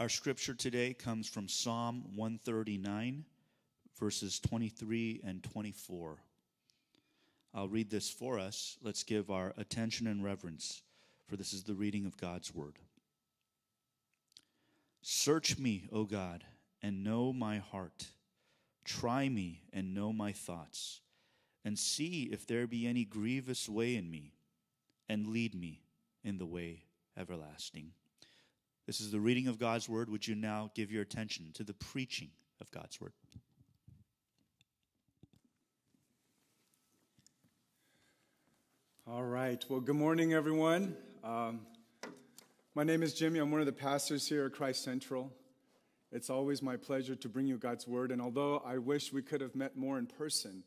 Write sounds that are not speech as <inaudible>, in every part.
Our scripture today comes from Psalm 139, verses 23 and 24. I'll read this for us. Let's give our attention and reverence, for this is the reading of God's word. Search me, O God, and know my heart. Try me and know my thoughts, and see if there be any grievous way in me, and lead me in the way everlasting. This is the reading of God's word. Would you now give your attention to the preaching of God's word? All right. Well, good morning, everyone. Um, my name is Jimmy. I'm one of the pastors here at Christ Central. It's always my pleasure to bring you God's word. And although I wish we could have met more in person,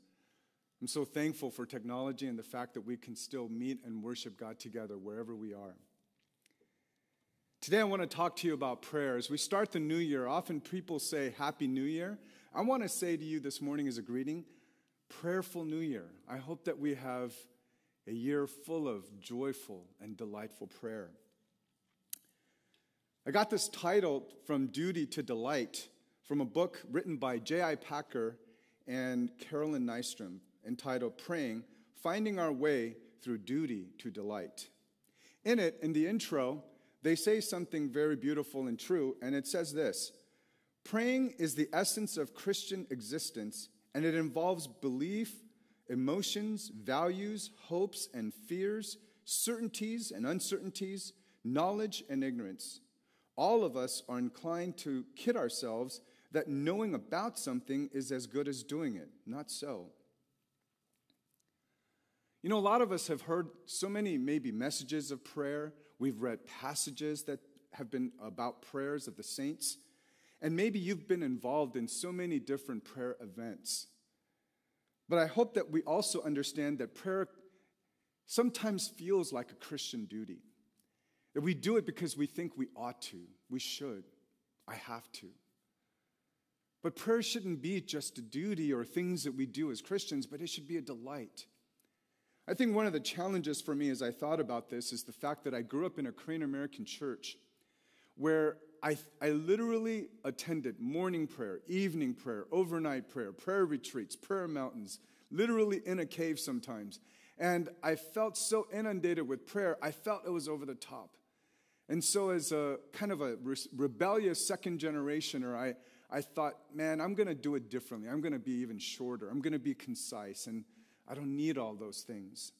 I'm so thankful for technology and the fact that we can still meet and worship God together wherever we are. Today, I want to talk to you about prayer. As we start the new year, often people say Happy New Year. I want to say to you this morning as a greeting, Prayerful New Year. I hope that we have a year full of joyful and delightful prayer. I got this title from Duty to Delight from a book written by J.I. Packer and Carolyn Nystrom entitled Praying Finding Our Way Through Duty to Delight. In it, in the intro, they say something very beautiful and true, and it says this Praying is the essence of Christian existence, and it involves belief, emotions, values, hopes, and fears, certainties and uncertainties, knowledge and ignorance. All of us are inclined to kid ourselves that knowing about something is as good as doing it. Not so. You know, a lot of us have heard so many maybe messages of prayer. We've read passages that have been about prayers of the saints. And maybe you've been involved in so many different prayer events. But I hope that we also understand that prayer sometimes feels like a Christian duty. That we do it because we think we ought to, we should, I have to. But prayer shouldn't be just a duty or things that we do as Christians, but it should be a delight. I think one of the challenges for me as I thought about this is the fact that I grew up in a Korean American church where I, I literally attended morning prayer, evening prayer, overnight prayer, prayer retreats, prayer mountains, literally in a cave sometimes. And I felt so inundated with prayer, I felt it was over the top. And so, as a kind of a re- rebellious second generationer, I, I thought, man, I'm going to do it differently. I'm going to be even shorter. I'm going to be concise. And I don't need all those things.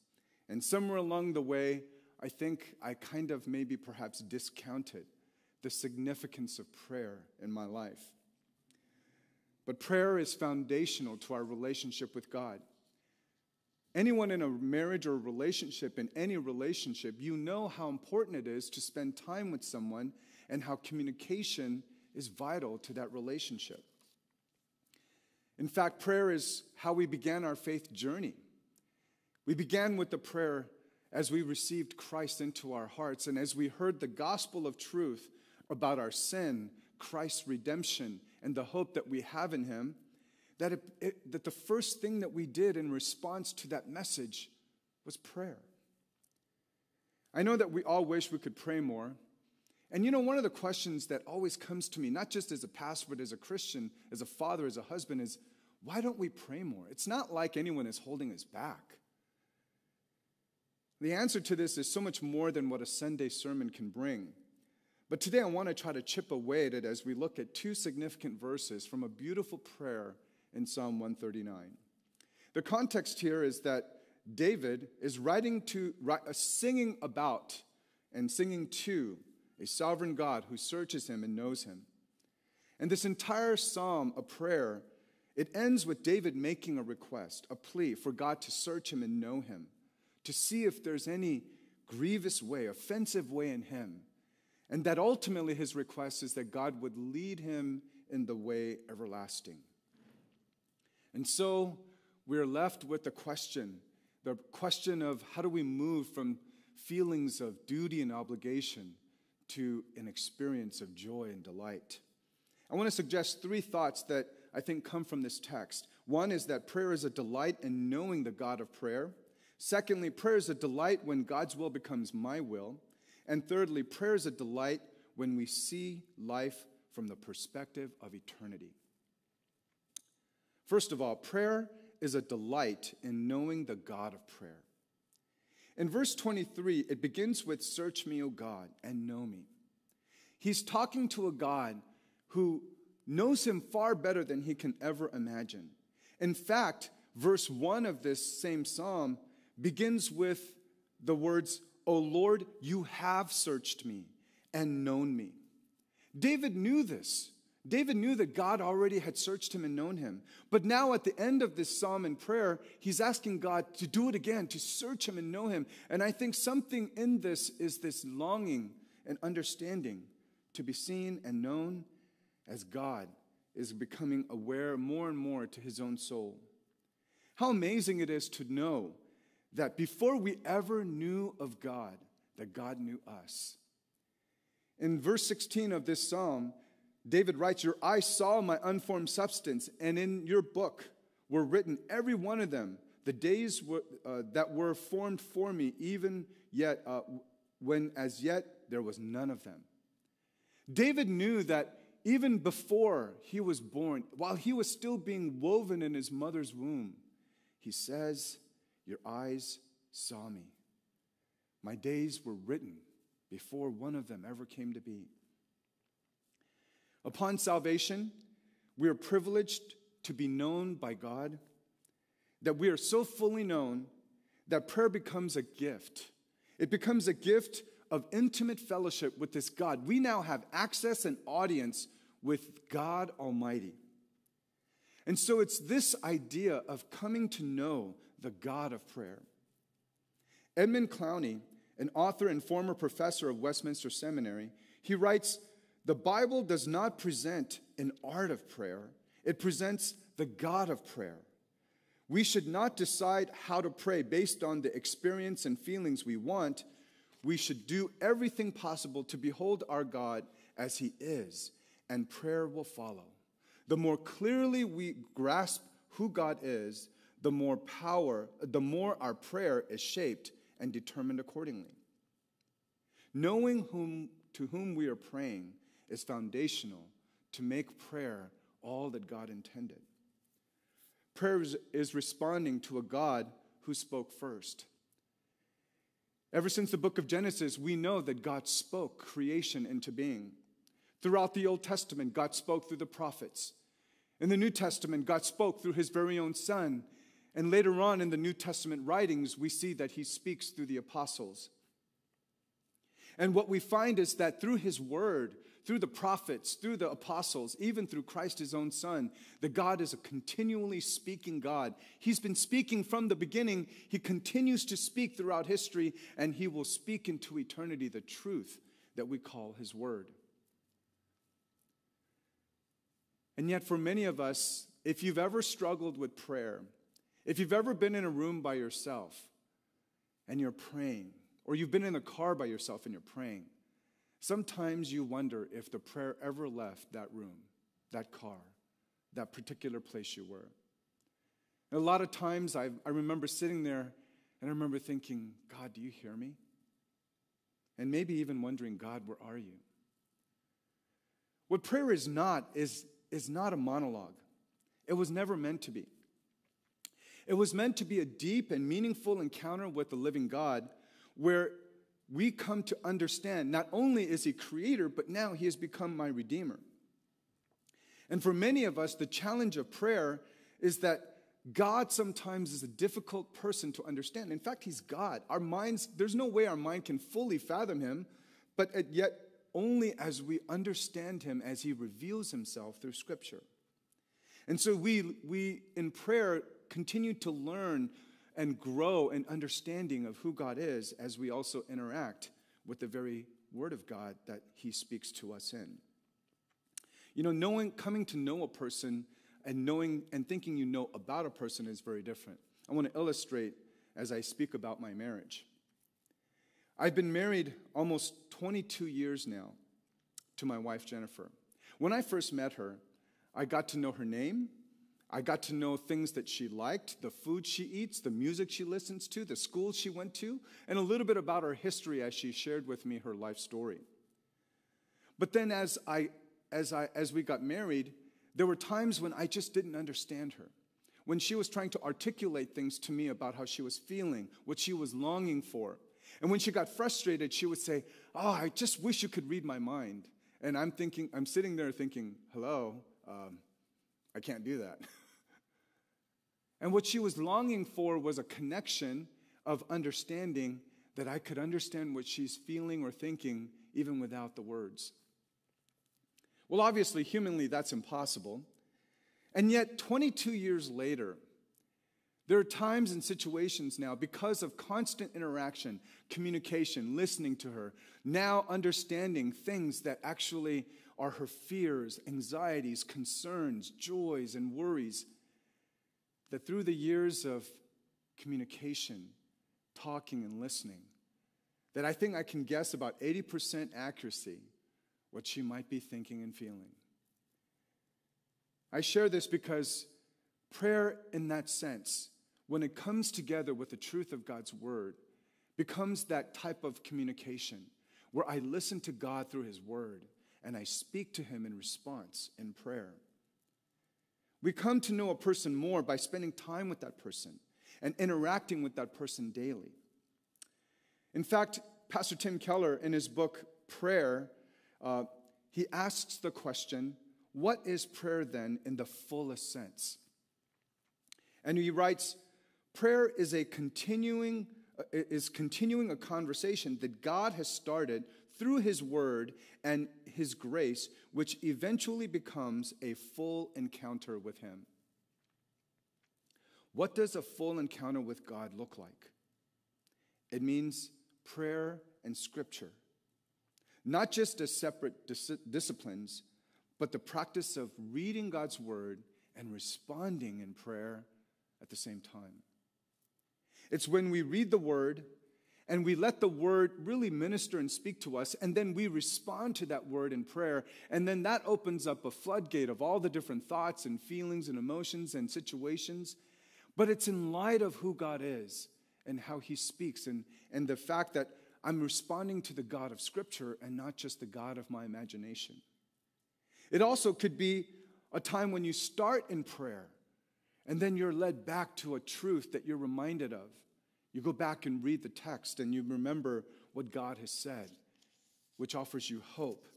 And somewhere along the way, I think I kind of maybe perhaps discounted the significance of prayer in my life. But prayer is foundational to our relationship with God. Anyone in a marriage or relationship, in any relationship, you know how important it is to spend time with someone and how communication is vital to that relationship. In fact, prayer is how we began our faith journey. We began with the prayer as we received Christ into our hearts and as we heard the gospel of truth about our sin, Christ's redemption, and the hope that we have in Him, that, it, it, that the first thing that we did in response to that message was prayer. I know that we all wish we could pray more. And you know, one of the questions that always comes to me, not just as a pastor, but as a Christian, as a father, as a husband, is why don't we pray more? It's not like anyone is holding us back. The answer to this is so much more than what a Sunday sermon can bring. But today I want to try to chip away at it as we look at two significant verses from a beautiful prayer in Psalm 139. The context here is that David is writing to, singing about and singing to a sovereign God who searches him and knows him. And this entire psalm, a prayer, it ends with David making a request, a plea for God to search him and know him, to see if there's any grievous way, offensive way in him. And that ultimately his request is that God would lead him in the way everlasting. And so we're left with the question the question of how do we move from feelings of duty and obligation to an experience of joy and delight. I want to suggest three thoughts that I think come from this text. One is that prayer is a delight in knowing the God of prayer. Secondly, prayer is a delight when God's will becomes my will. And thirdly, prayer is a delight when we see life from the perspective of eternity. First of all, prayer is a delight in knowing the God of prayer. In verse 23, it begins with, Search me, O God, and know me. He's talking to a God who knows him far better than he can ever imagine. In fact, verse 1 of this same psalm begins with the words, O Lord, you have searched me and known me. David knew this. David knew that God already had searched him and known him. But now, at the end of this psalm and prayer, he's asking God to do it again, to search him and know him. And I think something in this is this longing and understanding to be seen and known as God is becoming aware more and more to his own soul. How amazing it is to know that before we ever knew of God, that God knew us. In verse 16 of this psalm, David writes, Your eyes saw my unformed substance, and in your book were written, every one of them, the days were, uh, that were formed for me, even yet, uh, when as yet there was none of them. David knew that even before he was born, while he was still being woven in his mother's womb, he says, Your eyes saw me. My days were written before one of them ever came to be. Upon salvation, we are privileged to be known by God, that we are so fully known that prayer becomes a gift. It becomes a gift of intimate fellowship with this God. We now have access and audience with God Almighty. And so it's this idea of coming to know the God of prayer. Edmund Clowney, an author and former professor of Westminster Seminary, he writes the Bible does not present an art of prayer, it presents the God of prayer. We should not decide how to pray based on the experience and feelings we want. We should do everything possible to behold our God as He is, and prayer will follow. The more clearly we grasp who God is, the more power, the more our prayer is shaped and determined accordingly. Knowing whom, to whom we are praying is foundational to make prayer all that God intended. Prayer is, responding to a God who spoke first. Ever since the book of Genesis, we know that God spoke creation into being. Throughout the Old Testament, God spoke through the prophets. In the New Testament, God spoke through his very own Son. And later on in the New Testament writings, we see that he speaks through the apostles. And what we find is that through his word, through the prophets, through the apostles, even through Christ, his own son, that God is a continually speaking God. He's been speaking from the beginning. He continues to speak throughout history, and he will speak into eternity the truth that we call his word. And yet, for many of us, if you've ever struggled with prayer, if you've ever been in a room by yourself and you're praying, or you've been in a car by yourself and you're praying, Sometimes you wonder if the prayer ever left that room, that car, that particular place you were. And a lot of times I, I remember sitting there and I remember thinking, God, do you hear me? And maybe even wondering, God, where are you? What prayer is not is, is not a monologue. It was never meant to be. It was meant to be a deep and meaningful encounter with the living God where we come to understand not only is he creator, but now he has become my redeemer. And for many of us, the challenge of prayer is that God sometimes is a difficult person to understand. In fact, he's God. Our minds, there's no way our mind can fully fathom him, but yet only as we understand him as he reveals himself through scripture. And so we, we in prayer continue to learn and grow in understanding of who God is as we also interact with the very Word of God that He speaks to us in. You know, knowing, coming to know a person and knowing and thinking you know about a person is very different. I want to illustrate as I speak about my marriage. I've been married almost 22 years now to my wife, Jennifer. When I first met her, I got to know her name, I got to know things that she liked, the food she eats, the music she listens to, the schools she went to, and a little bit about her history as she shared with me her life story. But then as I as I as we got married, there were times when I just didn't understand her. When she was trying to articulate things to me about how she was feeling, what she was longing for. And when she got frustrated, she would say, Oh, I just wish you could read my mind. And I'm thinking, I'm sitting there thinking, Hello, um, I can't do that. <laughs> and what she was longing for was a connection of understanding that I could understand what she's feeling or thinking even without the words. Well, obviously, humanly, that's impossible. And yet, 22 years later, there are times and situations now, because of constant interaction, communication, listening to her, now understanding things that actually are her fears, anxieties, concerns, joys, and worries, that through the years of communication, talking, and listening, that I think I can guess about 80% accuracy what she might be thinking and feeling. I share this because prayer, in that sense, when it comes together with the truth of God's word, becomes that type of communication where I listen to God through his word and I speak to him in response in prayer. We come to know a person more by spending time with that person and interacting with that person daily. In fact, Pastor Tim Keller, in his book Prayer, uh, he asks the question what is prayer then in the fullest sense? And he writes, prayer is a continuing uh, is continuing a conversation that God has started through his word and his grace which eventually becomes a full encounter with him. What does a full encounter with God look like? It means prayer and scripture, not just as separate dis- disciplines, but the practice of reading God's word and responding in prayer at the same time. It's when we read the word and we let the word really minister and speak to us, and then we respond to that word in prayer, and then that opens up a floodgate of all the different thoughts and feelings and emotions and situations. But it's in light of who God is and how he speaks, and, and the fact that I'm responding to the God of Scripture and not just the God of my imagination. It also could be a time when you start in prayer and then you're led back to a truth that you're reminded of. You go back and read the text and you remember what God has said, which offers you hope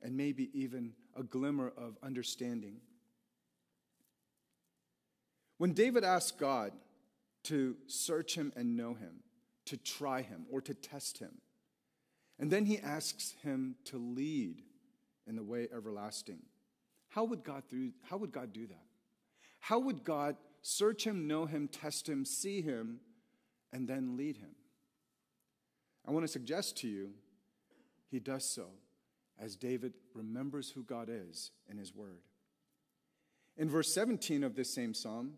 and maybe even a glimmer of understanding. When David asked God to search him and know him, to try him or to test him, and then he asks him to lead in the way everlasting, how would God, do, how would God do that? How would God search him, know him, test him, see him, and then lead him. I want to suggest to you, he does so as David remembers who God is in his word. In verse 17 of this same psalm,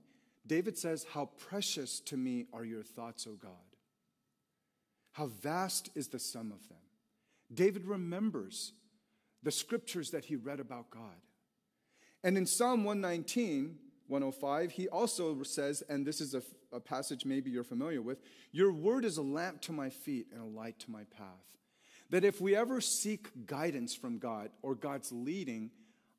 David says, How precious to me are your thoughts, O God. How vast is the sum of them. David remembers the scriptures that he read about God. And in Psalm 119, 105, he also says, and this is a, a, passage maybe you're familiar with Your word is a lamp to my feet and a light to my path. That if we ever seek guidance from God or God's leading,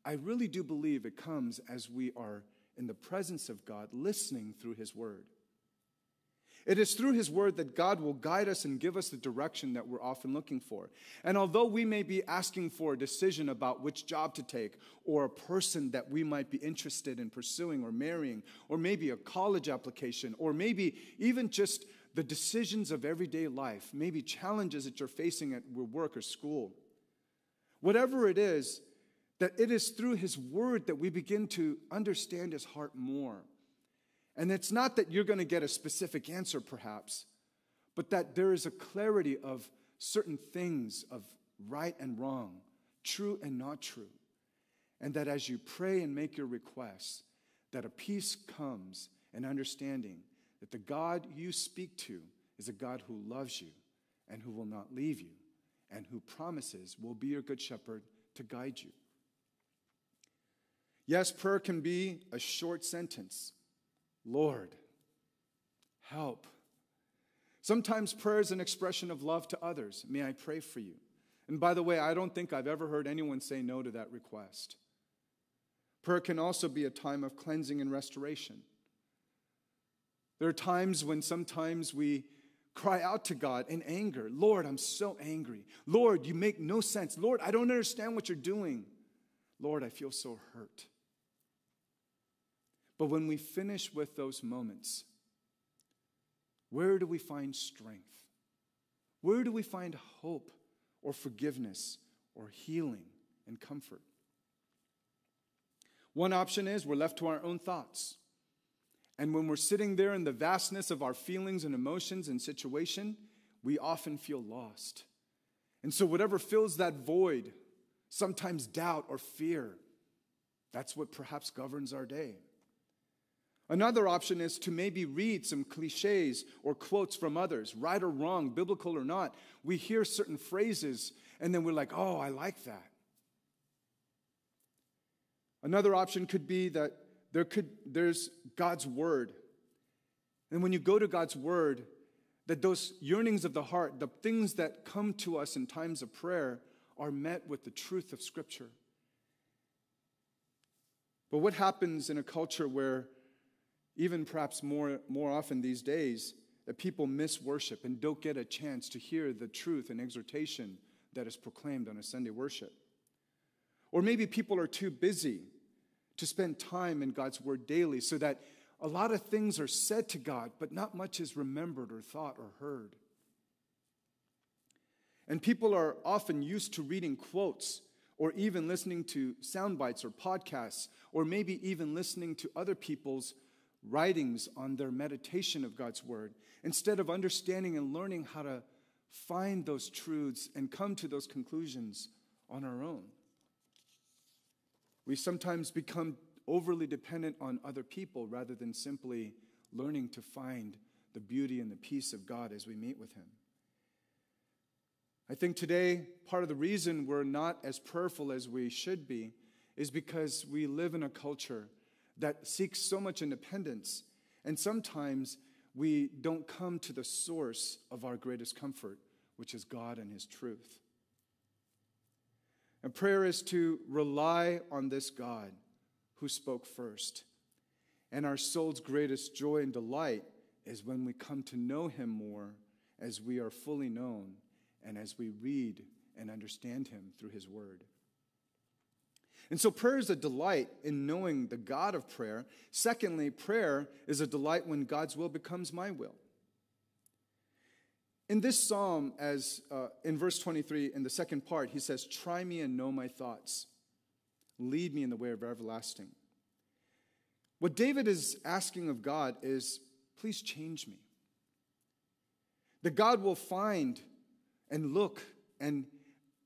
I really do believe it comes as we are in the presence of God, listening through his word. It is through His Word that God will guide us and give us the direction that we're often looking for. And although we may be asking for a decision about which job to take, or a person that we might be interested in pursuing or marrying, or maybe a college application, or maybe even just the decisions of everyday life, maybe challenges that you're facing at work or school, whatever it is, that it is through His Word that we begin to understand His heart more and it's not that you're going to get a specific answer, perhaps, but that there is a clarity of certain things of right and wrong, true and not true. And that as you pray and make your requests, that a peace comes and understanding that the God you speak to is a God who loves you and who will not leave you and who promises will be your good shepherd to guide you. Yes, prayer can be a short sentence Lord, help. Sometimes prayer is an expression of love to others. May I pray for you? And by the way, I don't think I've ever heard anyone say no to that request. Prayer can also be a time of cleansing and restoration. There are times when sometimes we cry out to God in anger Lord, I'm so angry. Lord, you make no sense. Lord, I don't understand what you're doing. Lord, I feel so hurt. But when we finish with those moments, where do we find strength? Where do we find hope or forgiveness or healing and comfort? One option is we're left to our own thoughts. And when we're sitting there in the vastness of our feelings and emotions and situation, we often feel lost. And so, whatever fills that void, sometimes doubt or fear, that's what perhaps governs our day. Another option is to maybe read some cliches or quotes from others, right or wrong, biblical or not. We hear certain phrases and then we're like, oh, I like that. Another option could be that there could, there's God's word. And when you go to God's word, that those yearnings of the heart, the things that come to us in times of prayer, are met with the truth of Scripture. But what happens in a culture where, even perhaps more, more often these days, that people miss worship and don't get a chance to hear the truth and exhortation that is proclaimed on a Sunday worship? Or maybe people are too busy to spend time in God's Word daily so that a lot of things are said to God, but not much is remembered or thought or heard. And people are often used to reading quotes or even listening to sound bites or podcasts, or maybe even listening to other people's writings on their meditation of God's Word, instead of understanding and learning how to find those truths and come to those conclusions on our own. We sometimes become overly dependent on other people rather than simply learning to find the beauty and the peace of God as we meet with Him. I think today, part of the reason we're not as prayerful as we should be is because we live in a culture that seeks so much independence, and sometimes we don't come to the source of our greatest comfort, which is God and His truth. And prayer is to rely on this God who spoke first. And our soul's greatest joy and delight is when we come to know him more as we are fully known and as we read and understand him through his word. And so prayer is a delight in knowing the God of prayer. Secondly, prayer is a delight when God's will becomes my will. In this psalm, as uh, in verse 23, in the second part, he says, Try me and know my thoughts. Lead me in the way of everlasting. What David is asking of God is, Please change me. That God will find and look, and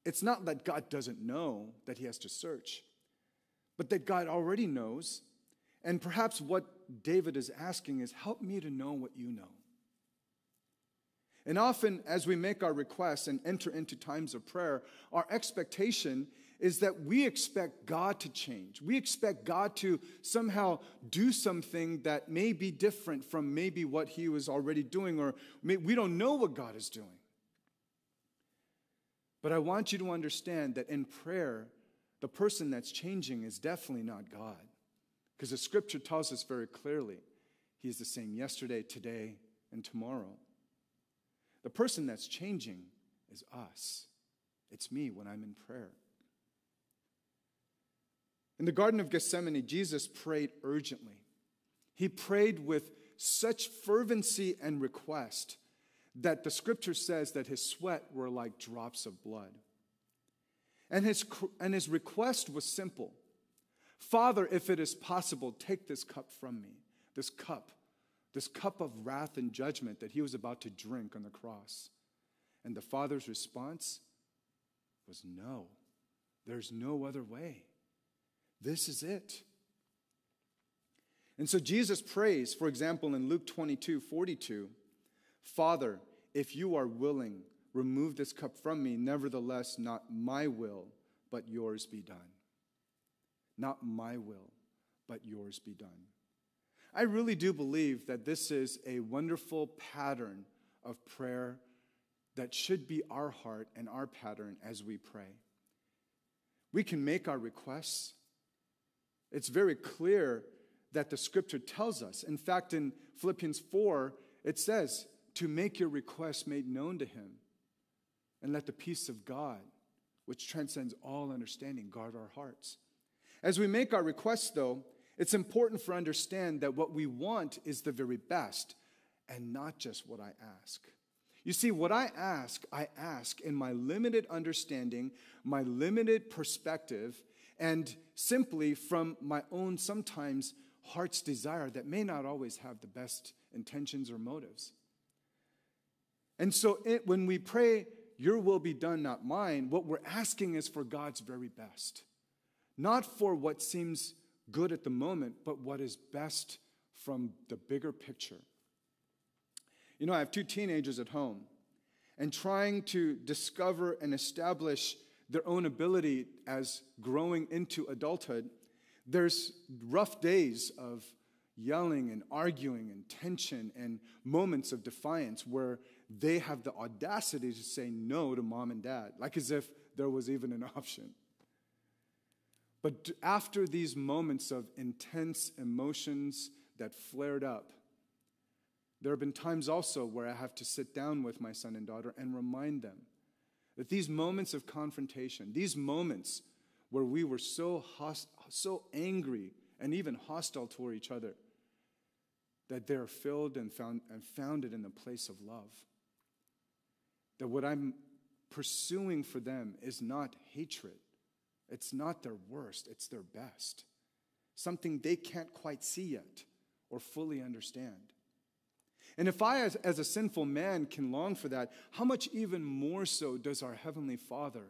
it's not that God doesn't know that he has to search, but that God already knows. And perhaps what David is asking is, Help me to know what you know. And often, as we make our requests and enter into times of prayer, our expectation is that we expect God to change. We expect God to somehow do something that may be different from maybe what He was already doing, or we don't know what God is doing. But I want you to understand that in prayer, the person that's changing is definitely not God. Because the scripture tells us very clearly He is the same yesterday, today, and tomorrow. The person that's changing is us. It's me when I'm in prayer. In the Garden of Gethsemane, Jesus prayed urgently. He prayed with such fervency and request that the scripture says that his sweat were like drops of blood. And his, and his request was simple Father, if it is possible, take this cup from me, this cup this cup of wrath and judgment that he was about to drink on the cross. And the Father's response was no, there's no other way. This is it. And so Jesus prays, for example, in Luke 22 42, Father, if you are willing, remove this cup from me. Nevertheless, not my will, but yours be done. Not my will, but yours be done. I really do believe that this is a wonderful pattern of prayer that should be our heart and our pattern as we pray. We can make our requests. It's very clear that the scripture tells us. In fact, in Philippians 4, it says, to make your requests made known to him, and let the peace of God, which transcends all understanding, guard our hearts. As we make our requests, though, it's important for understand that what we want is the very best and not just what I ask. You see, what I ask, I ask in my limited understanding, my limited perspective, and simply from my own sometimes heart's desire that may not always have the best intentions or motives. And so it, when we pray, Your will be done, not mine, what we're asking is for God's very best. Not for what seems good at the moment, but what is best from the bigger picture. You know, I have two teenagers at home, and trying to discover and establish their own ability as growing into adulthood, there's rough days of yelling and arguing and tension and moments of defiance where they have the audacity to say no to mom and dad, like as if there was even an <laughs> option. But after these moments of intense emotions that flared up, there have been times also where I have to sit down with my son and daughter and remind them that these moments of confrontation, these moments where we were so, host- so angry and even hostile toward each other, that they're filled and, found, and founded in the place of love. That what I'm pursuing for them is not hatred, it's not their worst, it's their best. Something they can't quite see yet or fully understand. And if I, as, as, a sinful man, can long for that, how much even more so does our Heavenly Father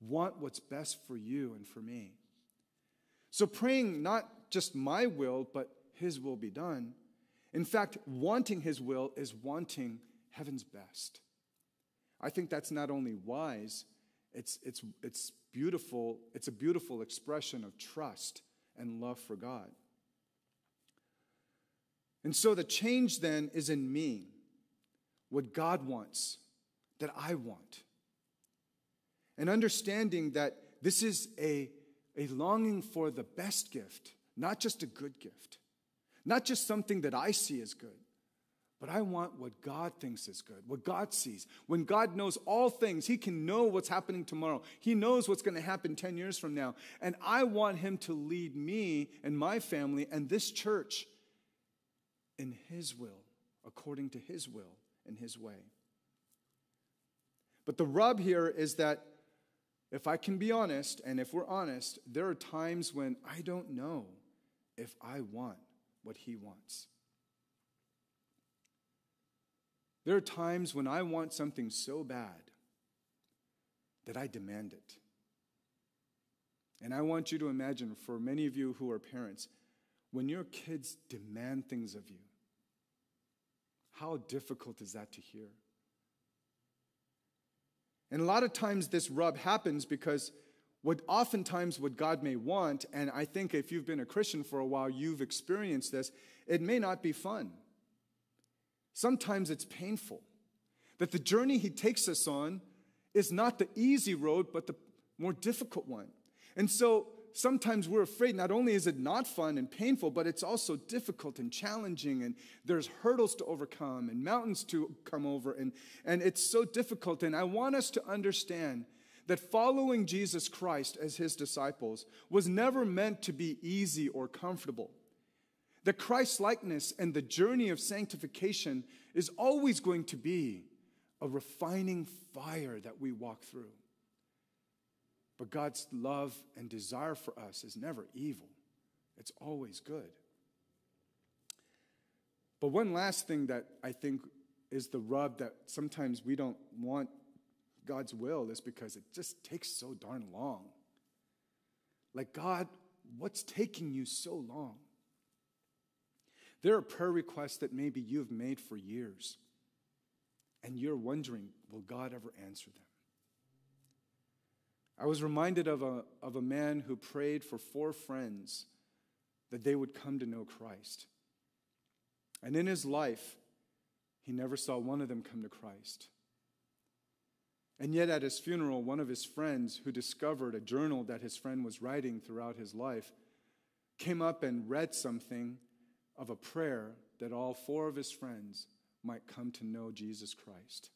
want what's best for you and for me? So, praying not just my will, but His will be done. In fact, wanting His will is wanting heaven's best. I think that's not only wise, it's, it's, it's beautiful, it's a beautiful expression of trust and love for God. And so the change then is in me, what God wants, that I want. And understanding that this is a, a longing for the best gift, not just a good gift, not just something that I see as good, but I want what God thinks is good, what God sees. When God knows all things, He can know what's happening tomorrow. He knows what's going to happen 10 years from now. And I want Him to lead me and my family and this church in His will, according to His will and His way. But the rub here is that if I can be honest, and if we're honest, there are times when I don't know if I want what He wants. There are times when I want something so bad that I demand it. And I want you to imagine, for many of you who are parents, when your kids demand things of you, how difficult is that to hear? And a lot of times this rub happens because what oftentimes what God may want, and I think if you've been a Christian for a while, you've experienced this, it may not be fun. Sometimes it's painful. That the journey He takes us on is not the easy road, but the more difficult one. And so sometimes we're afraid not only is it not fun and painful, but it's also difficult and challenging, and there's hurdles to overcome and mountains to come over, and, and it's so difficult. And I want us to understand that following Jesus Christ as his disciples was never meant to be easy or comfortable. The Christ likeness and the journey of sanctification is always going to be a refining fire that we walk through. But God's love and desire for us is never evil, it's always good. But one last thing that I think is the rub that sometimes we don't want God's will is because it just takes so darn long. Like, God, what's taking you so long? There are prayer requests that maybe you've made for years, and you're wondering, will God ever answer them? I was reminded of a, of a man who prayed for four friends that they would come to know Christ. And in his life, he never saw one of them come to Christ. And yet, at his funeral, one of his friends who discovered a journal that his friend was writing throughout his life came up and read something of a prayer that all four of his friends might come to know Jesus Christ.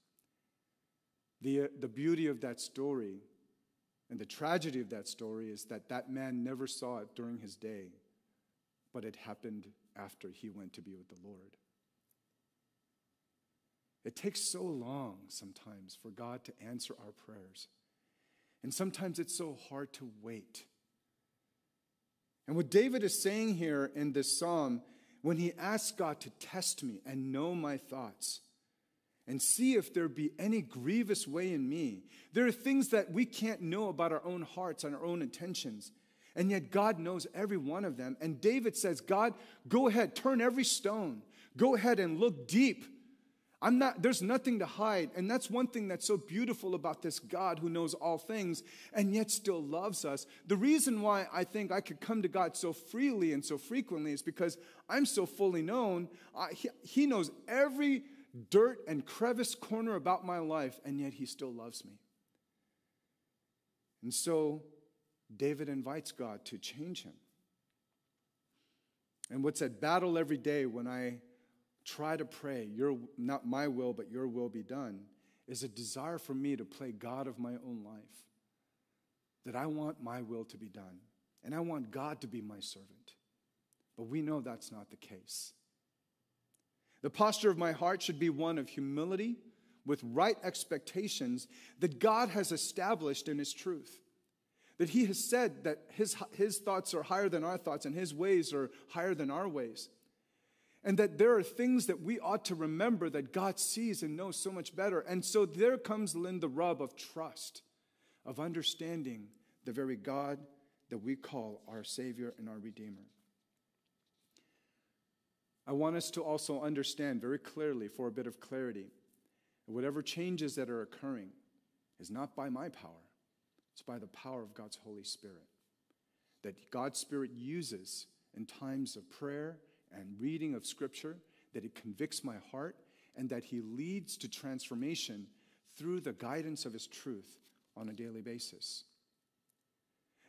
The, the beauty of that story and the tragedy of that story is that that man never saw it during his day, but it happened after he went to be with the Lord. It takes so long sometimes for God to answer our prayers. And sometimes it's so hard to wait. And what David is saying here in this psalm, when he asks God to test me and know my thoughts, and see if there be any grievous way in me. There are things that we can't know about our own hearts and our own intentions. And yet God knows every one of them. And David says, God, go ahead, turn every stone. Go ahead and look deep I'm not, there's nothing to hide. And that's one thing that's so beautiful about this God who knows all things and yet still loves us. The reason why I think I could come to God so freely and so frequently is because I'm so fully known. Uh, he, he knows every dirt and crevice corner about my life, and yet He still loves me. And so David invites God to change him. And what's at battle every day when I try to pray, your, not my will, but your will be done, is a desire for me to play God of my own life. That I want my will to be done, and I want God to be my servant. But we know that's not the case. The posture of my heart should be one of humility with right expectations that God has established in His truth. That He has said that His, his thoughts are higher than our thoughts and His ways are higher than our ways and that there are things that we ought to remember that God sees and knows so much better. And so there comes in the rub of trust, of understanding the very God that we call our Savior and our Redeemer. I want us to also understand very clearly, for a bit of clarity, whatever changes that are occurring is not by my power, it's by the power of God's Holy Spirit. That God's Spirit uses in times of prayer and reading of Scripture, that it convicts my heart, and that He leads to transformation through the guidance of His truth on a daily basis.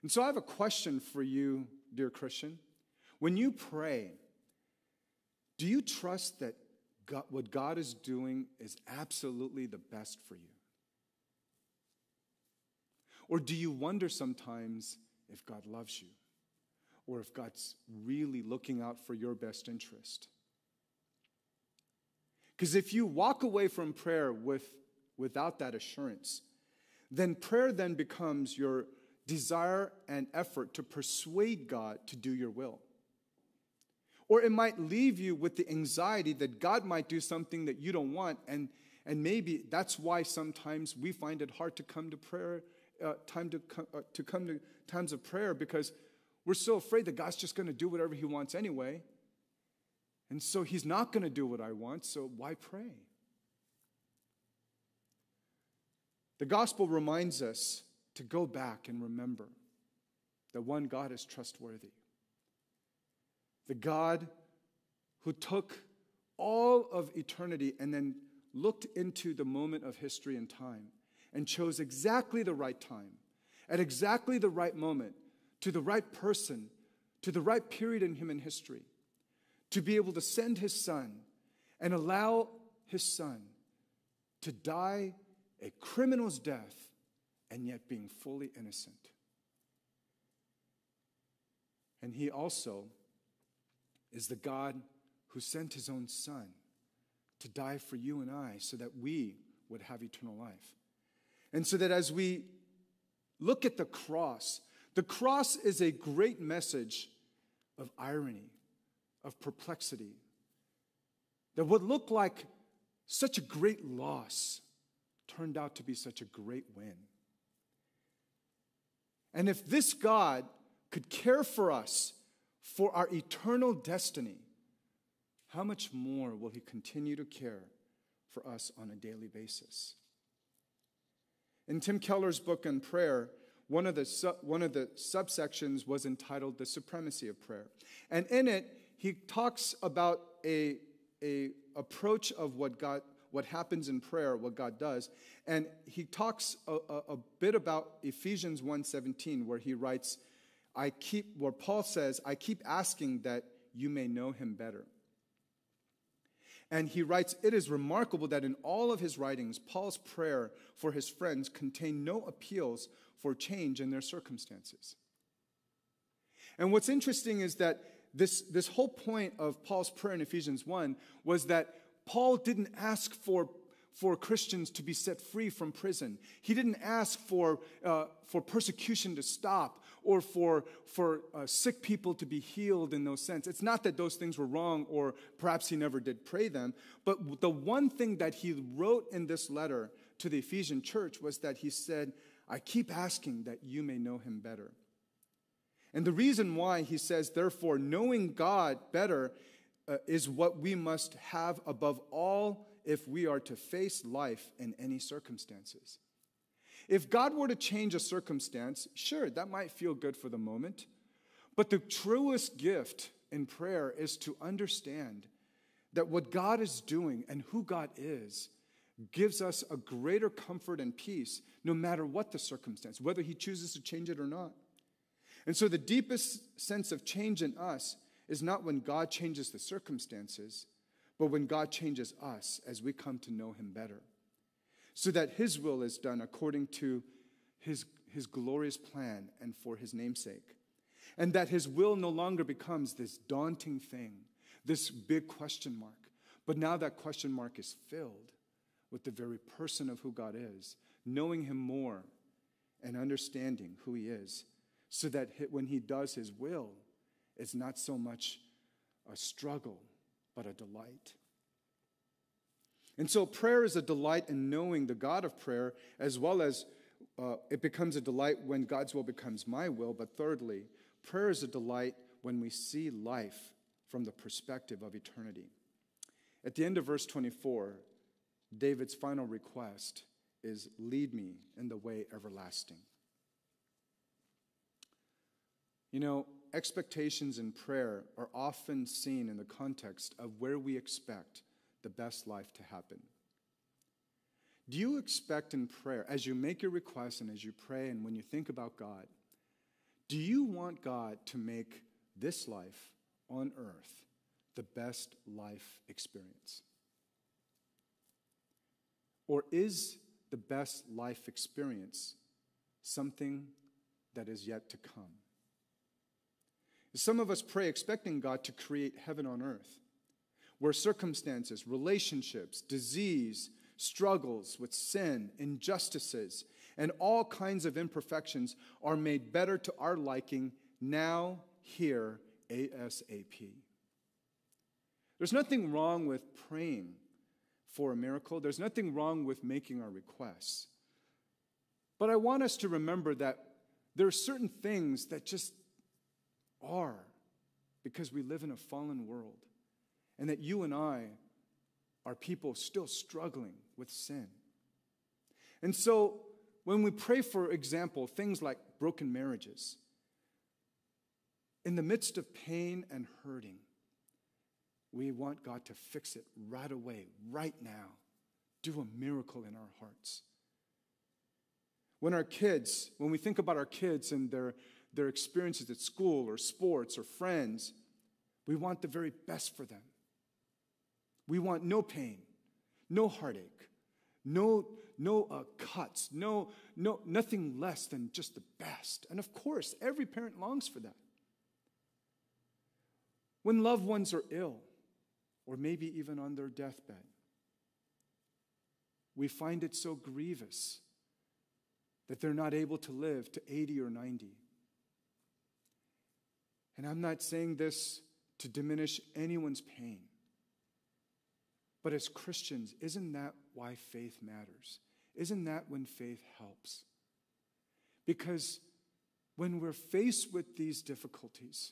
And so I have a question for you, dear Christian. When you pray, do you trust that God, what God is doing is absolutely the best for you? Or do you wonder sometimes if God loves you? Or if God's really looking out for your best interest. Because if you walk away from prayer with, without that assurance, then prayer then becomes your desire and effort to persuade God to do your will. Or it might leave you with the anxiety that God might do something that you don't want. And, and maybe that's why sometimes we find it hard to come to prayer, uh, time to, uh, to come to times of prayer because we're so afraid that God's just going to do whatever He wants anyway. And so He's not going to do what I want, so why pray? The gospel reminds us to go back and remember that one God is trustworthy. The God who took all of eternity and then looked into the moment of history and time and chose exactly the right time, at exactly the right moment, to the right person, to the right period in human history, to be able to send his son and allow his son to die a criminal's death and yet being fully innocent. And he also is the God who sent his own son to die for you and I so that we would have eternal life. And so that as we look at the cross, the cross is a great message of irony, of perplexity. That what looked like such a great loss turned out to be such a great win. And if this God could care for us for our eternal destiny, how much more will He continue to care for us on a daily basis? In Tim Keller's book on prayer, one of the, su- one of the subsections was entitled The Supremacy of Prayer. And in it, he talks about a, a approach of what God, what happens in prayer, what God does. And he talks a, a, a bit about Ephesians 1:17, where he writes, I keep, where Paul says, I keep asking that you may know him better. And he writes, It is remarkable that in all of his writings, Paul's prayer for his friends contained no appeals for change in their circumstances. And what's interesting is that this, this whole point of Paul's prayer in Ephesians 1 was that Paul didn't ask for, for Christians to be set free from prison. He didn't ask for, uh, for persecution to stop or for, for uh, sick people to be healed in those sense. It's not that those things were wrong or perhaps he never did pray them, but the one thing that he wrote in this letter to the Ephesian church was that he said, I keep asking that you may know him better. And the reason why he says, therefore, knowing God better uh, is what we must have above all if we are to face life in any circumstances. If God were to change a circumstance, sure, that might feel good for the moment. But the truest gift in prayer is to understand that what God is doing and who God is gives us a greater comfort and peace no matter what the circumstance, whether He chooses to change it or not. And so the deepest sense of change in us is not when God changes the circumstances, but when God changes us as we come to know Him better so that his will is done according to his, his glorious plan and for his namesake. And that his will no longer becomes this daunting thing, this big question mark. But now that question mark is filled with the very person of who God is, knowing him more and understanding who he is, so that when he does his will, it's not so much a struggle, but a delight. And so prayer is a delight in knowing the God of prayer, as well as uh, it becomes a delight when God's will becomes my will. But thirdly, prayer is a delight when we see life from the perspective of eternity. At the end of verse 24, David's final request is lead me in the way everlasting. You know, expectations in prayer are often seen in the context of where we expect the best life to happen. Do you expect in prayer, as you make your requests and as you pray and when you think about God, do you want God to make this life on earth the best life experience? Or is the best life experience something that is yet to come? Some of us pray expecting God to create heaven on earth where circumstances, relationships, disease, struggles with sin, injustices, and all kinds of imperfections are made better to our liking now, here, ASAP. There's nothing wrong with praying for a miracle, there's nothing wrong with making our requests. But I want us to remember that there are certain things that just are because we live in a fallen world and that you and I are people still struggling with sin. And so, when we pray, for example, things like broken marriages, in the midst of pain and hurting, we want God to fix it right away, right now. Do a miracle in our hearts. When our kids, when we think about our kids and their, their experiences at school or sports or friends, we want the very best for them. We want no pain, no heartache, no, no uh, cuts, no, no, nothing less than just the best. And of course, every parent longs for that. When loved ones are ill, or maybe even on their deathbed, we find it so grievous that they're not able to live to 80 or 90. And I'm not saying this to diminish anyone's pain. But as Christians, isn't that why faith matters? Isn't that when faith helps? Because when we're faced with these difficulties,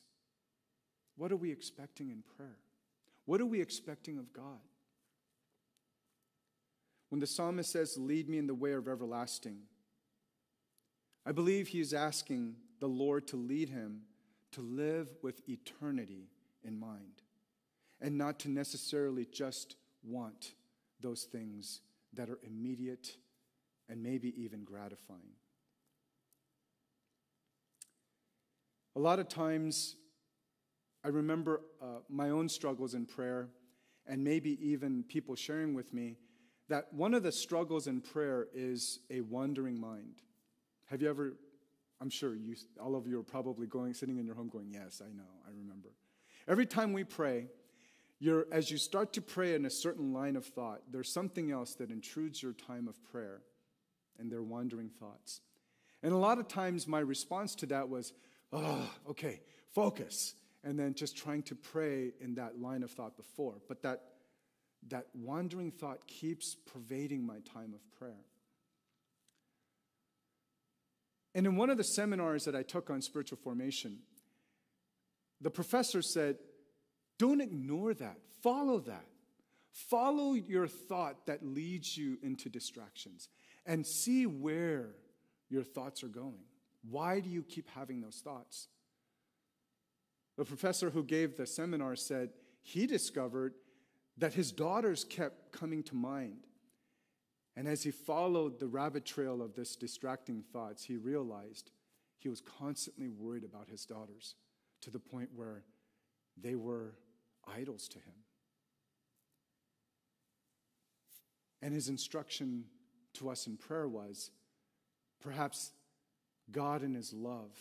what are we expecting in prayer? What are we expecting of God? When the psalmist says, Lead me in the way of everlasting, I believe he is asking the Lord to lead him to live with eternity in mind and not to necessarily just want those things that are immediate and maybe even gratifying. A lot of times, I remember uh, my own struggles in prayer, and maybe even people sharing with me that one of the struggles in prayer is a wandering mind. Have you ever, I'm sure you, all of you are probably going, sitting in your home going, Yes, I know, I remember. Every time we pray, you're, as you start to pray in a certain line of thought, there's something else that intrudes your time of prayer, and they're wandering thoughts. And a lot of times, my response to that was, oh, okay, focus. And then just trying to pray in that line of thought before. But that, that wandering thought keeps pervading my time of prayer. And in one of the seminars that I took on spiritual formation, the professor said, Don't ignore that, follow that. Follow your thought that leads you into distractions and see where your thoughts are going. Why do you keep having those thoughts? The professor who gave the seminar said he discovered that his daughters kept coming to mind. And as he followed the rabbit trail of this distracting thoughts, he realized he was constantly worried about his daughters to the point where they were idols to him. And his instruction to us in prayer was perhaps God, in His love,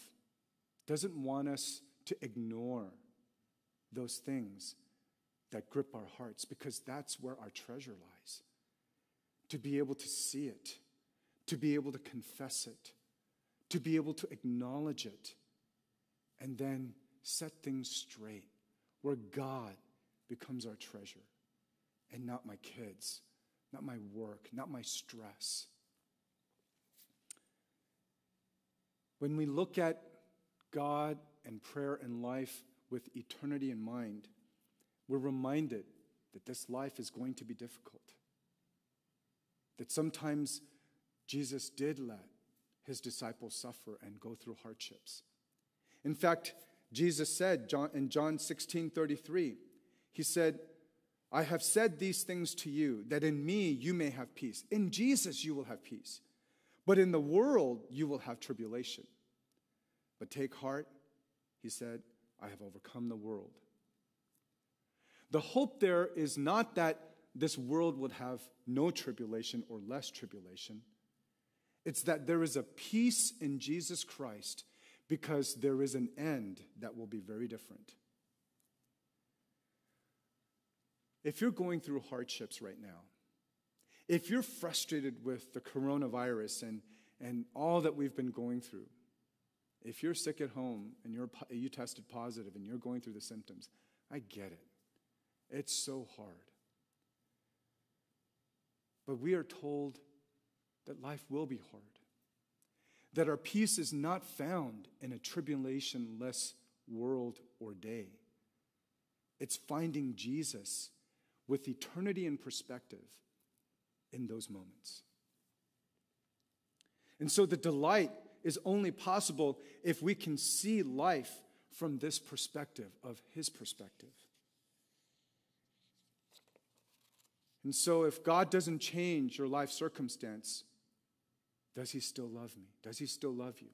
doesn't want us to ignore those things that grip our hearts because that's where our treasure lies. To be able to see it, to be able to confess it, to be able to acknowledge it, and then set things straight where God becomes our treasure and not my kids, not my work, not my stress When we look at God and prayer and life with eternity in mind, we're reminded that this life is going to be difficult. That sometimes Jesus did let his disciples suffer and go through hardships. In fact, Jesus said in John 16 33, He said, I have said these things to you, that in me you may have peace. In Jesus you will have peace. But in the world you will have tribulation. But take heart, he said, I have overcome the world. The hope there is not that this world would have no tribulation or less tribulation. It's that there is a peace in Jesus Christ because there is an end that will be very different. If you're going through hardships right now, if you're frustrated with the coronavirus and, and all that we've been going through, if you're sick at home and you're, you tested positive and you're going through the symptoms, I get it. It's so hard. But we are told that life will be hard, that our peace is not found in a tribulation less world or day. It's finding Jesus with eternity in perspective in those moments. And so the delight is only possible if we can see life from this perspective, of His perspective. And so, if God doesn't change your life circumstance, does He still love me? Does He still love you?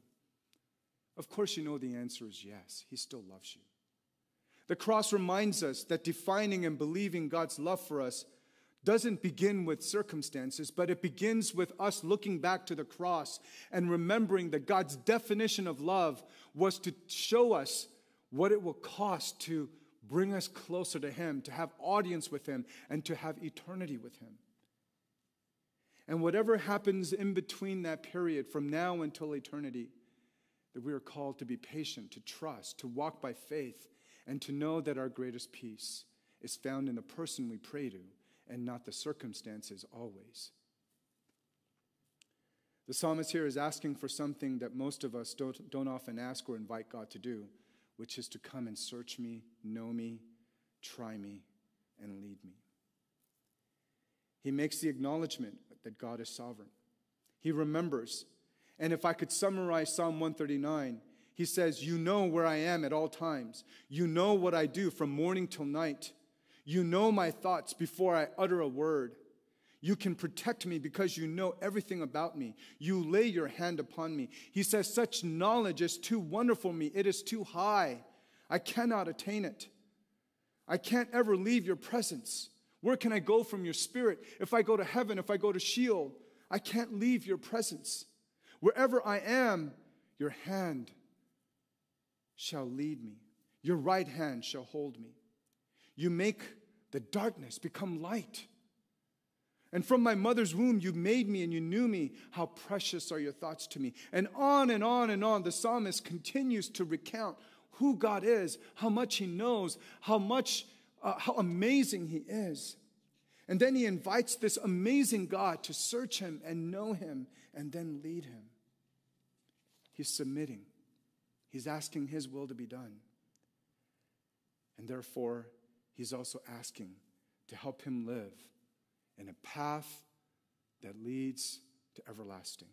Of course, you know the answer is yes, He still loves you. The cross reminds us that defining and believing God's love for us doesn't begin with circumstances, but it begins with us looking back to the cross and remembering that God's definition of love was to show us what it will cost to bring us closer to Him, to have audience with Him, and to have eternity with Him. And whatever happens in between that period, from now until eternity, that we are called to be patient, to trust, to walk by faith, and to know that our greatest peace is found in the person we pray to and not the circumstances always. The psalmist here is asking for something that most of us don't, don't often ask or invite God to do, which is to come and search me, know me, try me, and lead me. He makes the acknowledgement that God is sovereign. He remembers. And if I could summarize Psalm 139, he says, You know where I am at all times. You know what I do from morning till night. You know my thoughts before I utter a word. You can protect me because you know everything about me. You lay your hand upon me. He says, Such knowledge is too wonderful for me. It is too high. I cannot attain it. I can't ever leave your presence. Where can I go from your spirit? If I go to heaven, if I go to Sheol, I can't leave your presence. Wherever I am, your hand shall lead me, your right hand shall hold me. You make the darkness become light. And from my mother's womb, you made me and you knew me. How precious are your thoughts to me. And on and on and on, the psalmist continues to recount who God is, how much he knows, how much, uh, how amazing he is. And then he invites this amazing God to search him and know him and then lead him. He's submitting, he's asking his will to be done. And therefore, he's also asking to help him live in a path that leads to everlasting.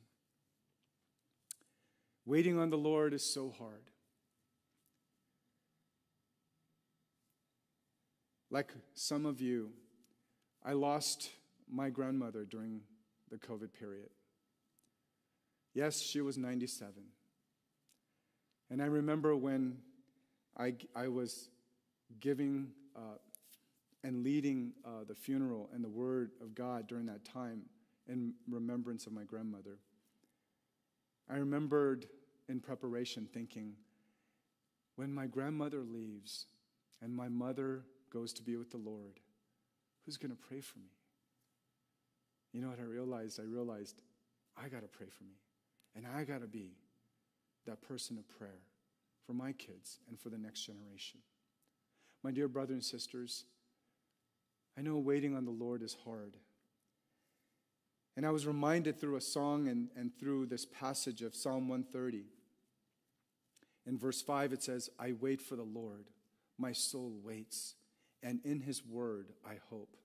Waiting on the Lord is so hard. Like some of you, I lost my grandmother during the COVID period. Yes, she was 97. And I remember when I, I was giving uh, and leading uh, the funeral and the word of God during that time in remembrance of my grandmother. I remembered in preparation thinking, when my grandmother leaves and my mother goes to be with the Lord, who's going to pray for me? You know what I realized? I realized I got to pray for me. And I got to be that person of prayer for my kids and for the next generation. My dear brothers and sisters, I know waiting on the Lord is hard. And I was reminded through a song and, and through this passage of Psalm 130. In verse 5, it says, I wait for the Lord. My soul waits, and in his word I hope.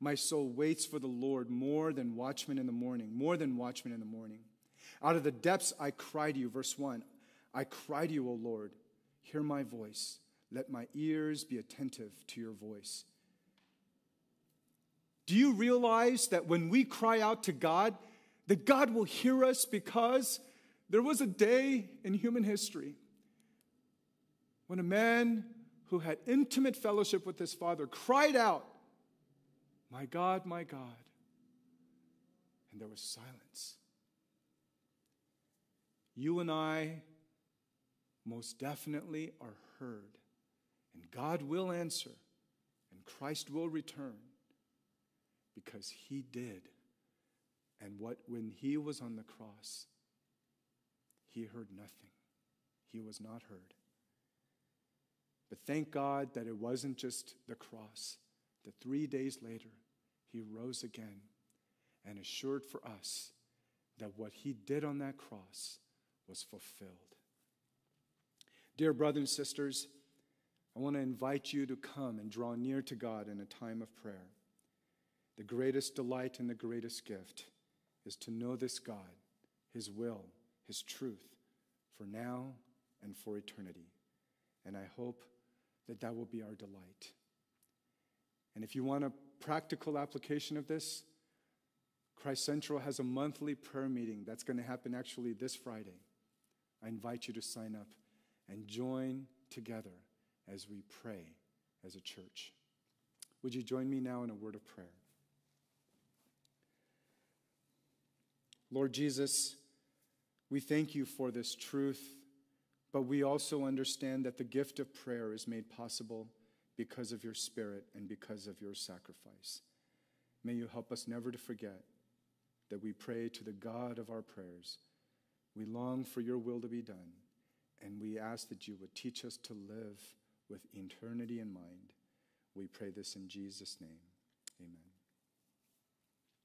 My soul waits for the Lord more than watchmen in the morning, more than watchmen in the morning. Out of the depths I cry to you, verse 1. I cry to you, O Lord, hear my voice. Let my ears be attentive to your voice. Do you realize that when we cry out to God, that God will hear us because there was a day in human history when a man who had intimate fellowship with his father cried out, My God, my God. And there was silence. You and I most definitely are heard, and God will answer, and Christ will return because he did. And what when he was on the cross, he heard nothing. He was not heard. But thank God that it wasn't just the cross, that three days later, he rose again and assured for us that what he did on that cross was fulfilled. Dear brothers and sisters, I want to invite you to come and draw near to God in a time of prayer. The greatest delight and the greatest gift is to know this God, His will, His truth, for now and for eternity. And I hope that that will be our delight. And if you want a practical application of this, Christ Central has a monthly prayer meeting that's going to happen actually this Friday. I invite you to sign up and join together as we pray as a church. Would you join me now in a word of prayer? Lord Jesus, we thank you for this truth, but we also understand that the gift of prayer is made possible because of your Spirit and because of your sacrifice. May you help us never to forget that we pray to the God of our prayers. We long for your will to be done, and we ask that you would teach us to live with eternity in mind. We pray this in Jesus' name.